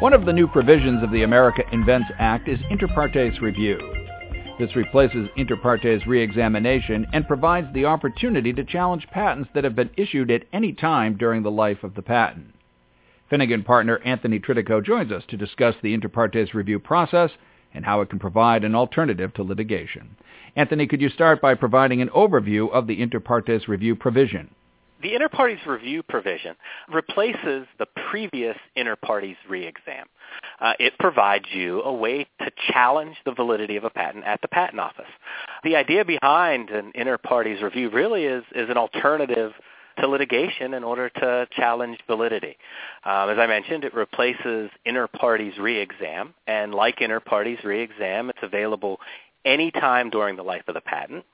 One of the new provisions of the America Invents Act is inter partes review. This replaces inter partes reexamination and provides the opportunity to challenge patents that have been issued at any time during the life of the patent. Finnegan partner Anthony Tridico joins us to discuss the inter partes review process and how it can provide an alternative to litigation. Anthony, could you start by providing an overview of the inter partes review provision? The inter partes review provision replaces the previous inter partes reexam. Uh, it provides you a way to challenge the validity of a patent at the patent office. The idea behind an inter partes review really is, is an alternative to litigation in order to challenge validity. Um, as I mentioned, it replaces inter partes reexam, and like inter partes reexam, it's available anytime during the life of the patent.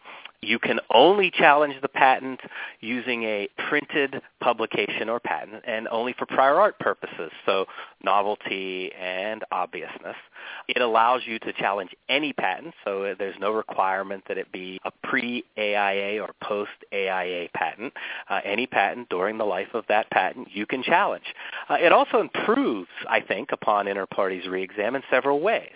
You can only challenge the patent using a printed publication or patent and only for prior art purposes, so novelty and obviousness. It allows you to challenge any patent, so there's no requirement that it be a pre-AIA or post-AIA patent. Uh, any patent during the life of that patent you can challenge. Uh, it also improves, I think, upon inter partes reexam in several ways.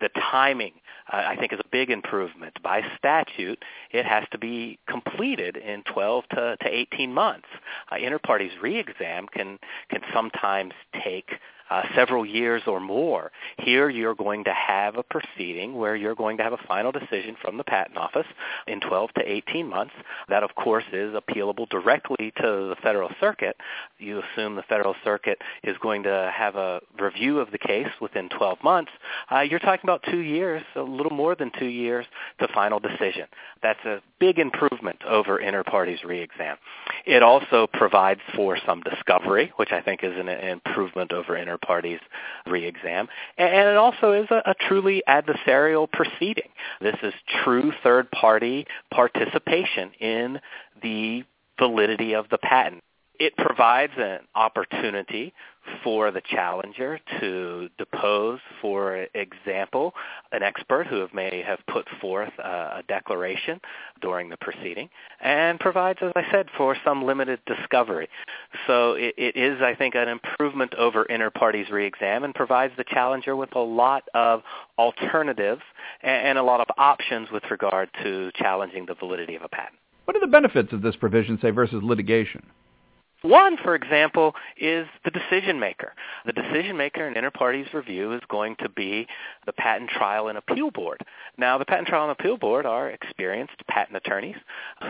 The timing uh, I think is a big improvement. By statute, it has to be completed in 12 to, to 18 months. Uh, inter partes re-exam can, can sometimes take uh, several years or more. Here you're going to have a proceeding where you're going to have a final decision from the Patent Office in 12 to 18 months. That, of course, is appealable directly to the Federal Circuit. You assume the Federal Circuit is going to have a review of the case within 12 months. Uh, you're talking about two years, a little more than two years, to final decision. That's a big improvement over inter partes re-exam. It also provides for some discovery, which I think is an improvement over inter partes re-exam. And it also is a, a truly adversarial proceeding. This is true third-party participation in the validity of the patent. It provides an opportunity for the challenger to depose, for example, an expert who may have put forth a, declaration during the proceeding, and provides, as I said, for some limited discovery. So it, it is, I think, an improvement over inter partes re-exam and provides the challenger with a lot of alternatives and, and a lot of options with regard to challenging the validity of a patent. What are the benefits of this provision, say, versus litigation? One, for example, is the decision maker. The decision maker in inter partes review is going to be the Patent Trial and Appeal Board. Now, the Patent Trial and Appeal Board are experienced patent attorneys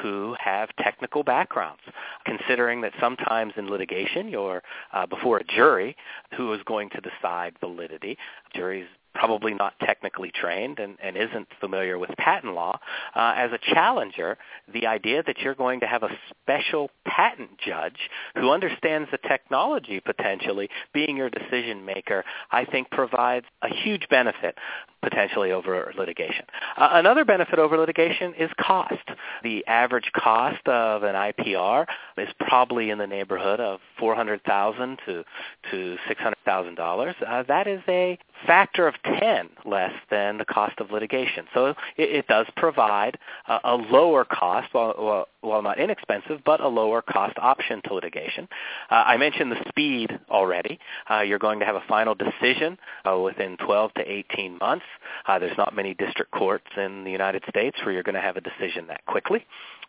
who have technical backgrounds, considering that sometimes in litigation you're uh, before a jury who is going to decide validity. Juries probably not technically trained and, and isn't familiar with patent law, uh, as a challenger, the idea that you're going to have a special patent judge who understands the technology potentially being your decision maker, I think provides a huge benefit potentially over litigation. Uh, another benefit over litigation is cost. The average cost of an IPR is probably in the neighborhood of 400,000 to to $600,000. Uh, that is a factor of 10 less than the cost of litigation. So it, it does provide uh, a lower cost, while, while, while, not inexpensive, but a lower cost option to litigation. Uh, I mentioned the speed already. Uh, you're going to have a final decision uh, within 12 to 18 months. Uh, there's not many district courts in the United States where you're going to have a decision that quickly.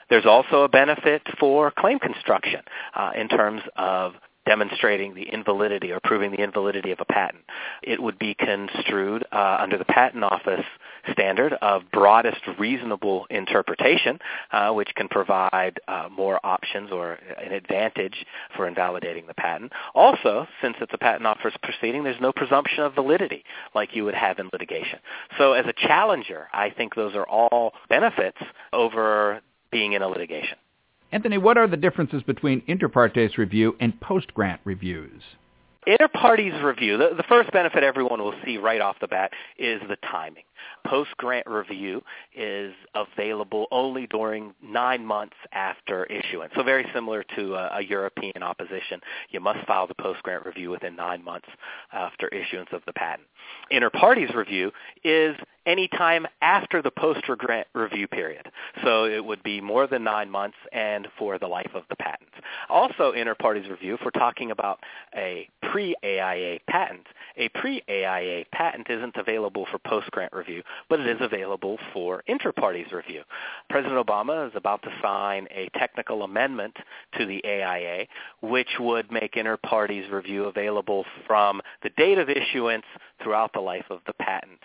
There's also a benefit for claim construction uh, in terms of demonstrating the invalidity or proving the invalidity of a patent. It would be construed uh, under the Patent Office standard of broadest reasonable interpretation, uh, which can provide uh, more options or an advantage for invalidating the patent. Also, since it's a Patent Office proceeding, there's no presumption of validity like you would have in litigation. So as a challenger, I think those are all benefits over being in a litigation. Anthony, what are the differences between inter partes review and post-grant reviews? Inter partes review, the, the, first benefit everyone will see right off the bat is the timing. Post-grant review is available only during nine months after issuance. So very similar to a, a European opposition. You must file the post-grant review within nine months after issuance of the patent. Inter partes review is any time after the post-grant review period. So it would be more than nine months and for the life of the patent. Also, inter partes review, if we're talking about a pre-AIA patent, a pre-AIA patent isn't available for post-grant review, but it is available for inter partes review. President Obama is about to sign a technical amendment to the AIA, which would make inter partes review available from the date of issuance throughout the life of the patent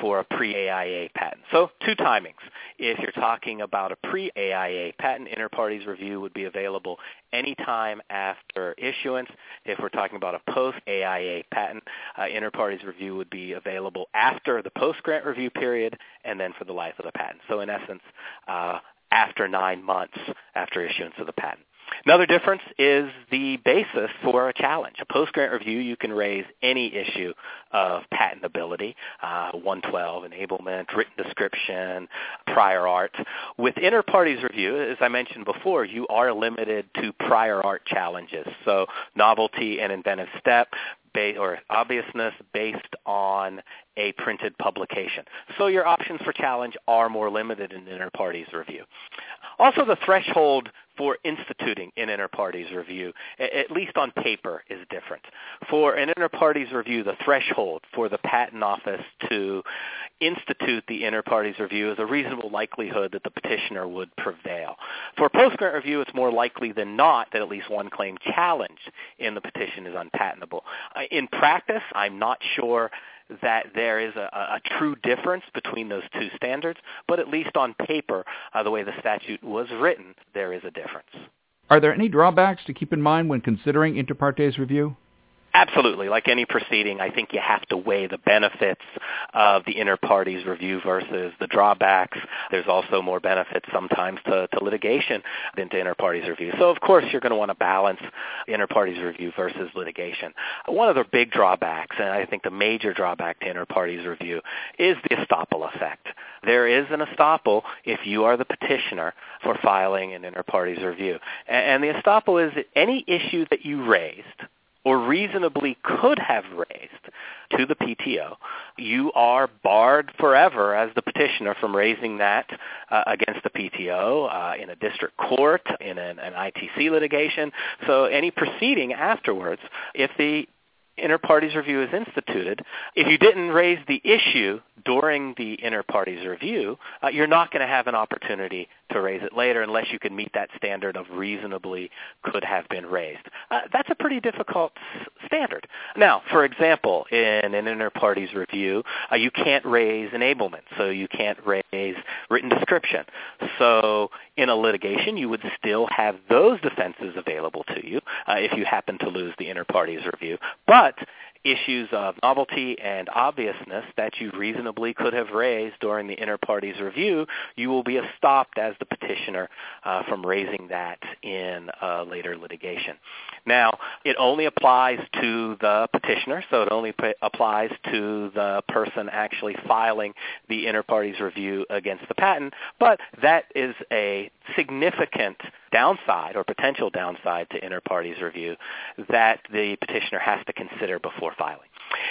for a pre-AIA patent. So two timings. If you're talking about a pre-AIA patent, inter partes review would be available anytime after issuance. If we're talking about a post-AIA patent, uh, inter partes review would be available after the post-grant review period and then for the life of the patent. So in essence, uh, after nine months after issuance of the patent. Another difference is the basis for a challenge. A post-grant review, you can raise any issue of patentability, uh, 112, enablement, written description, prior art. With inter partes review, as I mentioned before, you are limited to prior art challenges. So novelty and inventive step, or obviousness based on a printed publication. So your options for challenge are more limited in inter partes review. Also, the threshold for instituting an inter partes review, at least on paper, is different. For an inter partes review, the threshold for the patent office to institute the inter partes review is a reasonable likelihood that the petitioner would prevail. For post-grant review, it's more likely than not that at least one claim challenged in the petition is unpatentable. In practice, I'm not sure that there is a, a, true difference between those two standards, but at least on paper, uh, the way the statute was written, there is a difference. Are there any drawbacks to keep in mind when considering inter partes review? Absolutely. Like any proceeding, I think you have to weigh the benefits of the inter partes review versus the drawbacks. There's also more benefits sometimes to, to litigation than to inter partes review. So of course you're going to want to balance inter partes review versus litigation. One of the big drawbacks, and I think the major drawback to inter partes review, is the estoppel effect. There is an estoppel if you are the petitioner for filing an inter partes review. And the estoppel is that any issue that you raised or reasonably could have raised to the PTO, you are barred forever as the petitioner from raising that uh, against the PTO uh, in a district court, in an, an ITC litigation. So any proceeding afterwards, if the inter partes review is instituted, if you didn't raise the issue during the inter partes review, uh, you're not going to have an opportunity to raise it later unless you can meet that standard of reasonably could have been raised. Uh, that's a pretty difficult s- standard. Now, for example, in an inter partes review, uh, you can't raise enablement, so you can't raise written description. So in a litigation, you would still have those defenses available to you uh, if you happen to lose the inter partes review. But issues of novelty and obviousness that you reasonably could have raised during the inter partes review, you will be estopped as the petitioner uh, from raising that in a later litigation. Now, it only applies to the petitioner, so it only p- applies to the person actually filing the inter partes review against the patent, but that is a significant downside or potential downside to inter partes review that the petitioner has to consider before filing.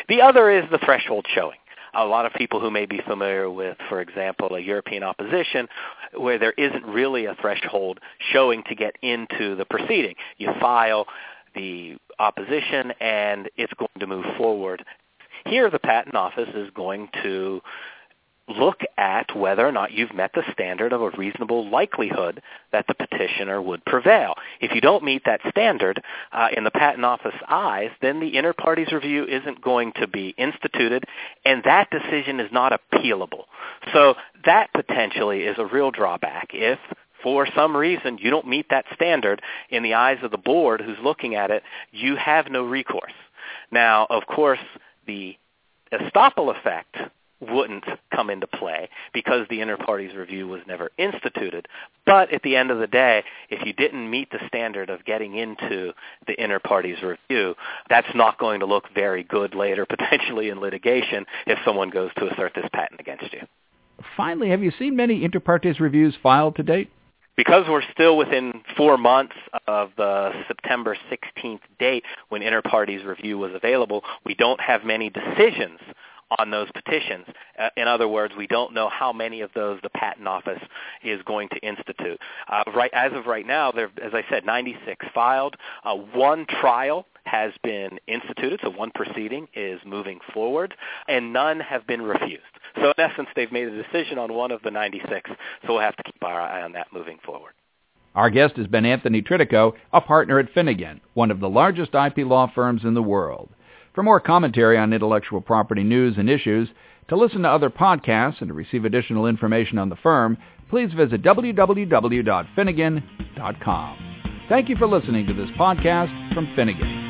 The other is the threshold showing a lot of people who may be familiar with, for example, a European opposition, where there isn't really a threshold showing to get into the proceeding. You file the opposition and it's going to move forward. Here the patent office is going to look at whether or not you've met the standard of a reasonable likelihood that the petitioner would prevail. If you don't meet that standard uh, in the patent office eyes, then the inter partes review isn't going to be instituted, and that decision is not appealable. So that potentially is a real drawback if for some reason you don't meet that standard in the eyes of the board who's looking at it, you have no recourse. Now, of course, the estoppel effect wouldn't come into play because the inter partes review was never instituted. But at the end of the day, if you didn't meet the standard of getting into the inter partes review, that's not going to look very good later, potentially in litigation, if someone goes to assert this patent against you. Finally, have you seen many inter partes reviews filed to date? Because we're still within four months of the September 16th date when inter partes review was available, we don't have many decisions on those petitions. Uh, in other words, we don't know how many of those the Patent Office is going to institute. Uh, right as of right now, there, as I said, 96 filed. Uh, one trial has been instituted, so one proceeding is moving forward, and none have been refused. So in essence, they've made a decision on one of the 96, so we'll have to keep our eye on that moving forward. Our guest has been Anthony Tridico, a partner at Finnegan, one of the largest IP law firms in the world. For more commentary on intellectual property news and issues, to listen to other podcasts and to receive additional information on the firm, please visit www.finnegan.com. Thank you for listening to this podcast from Finnegan.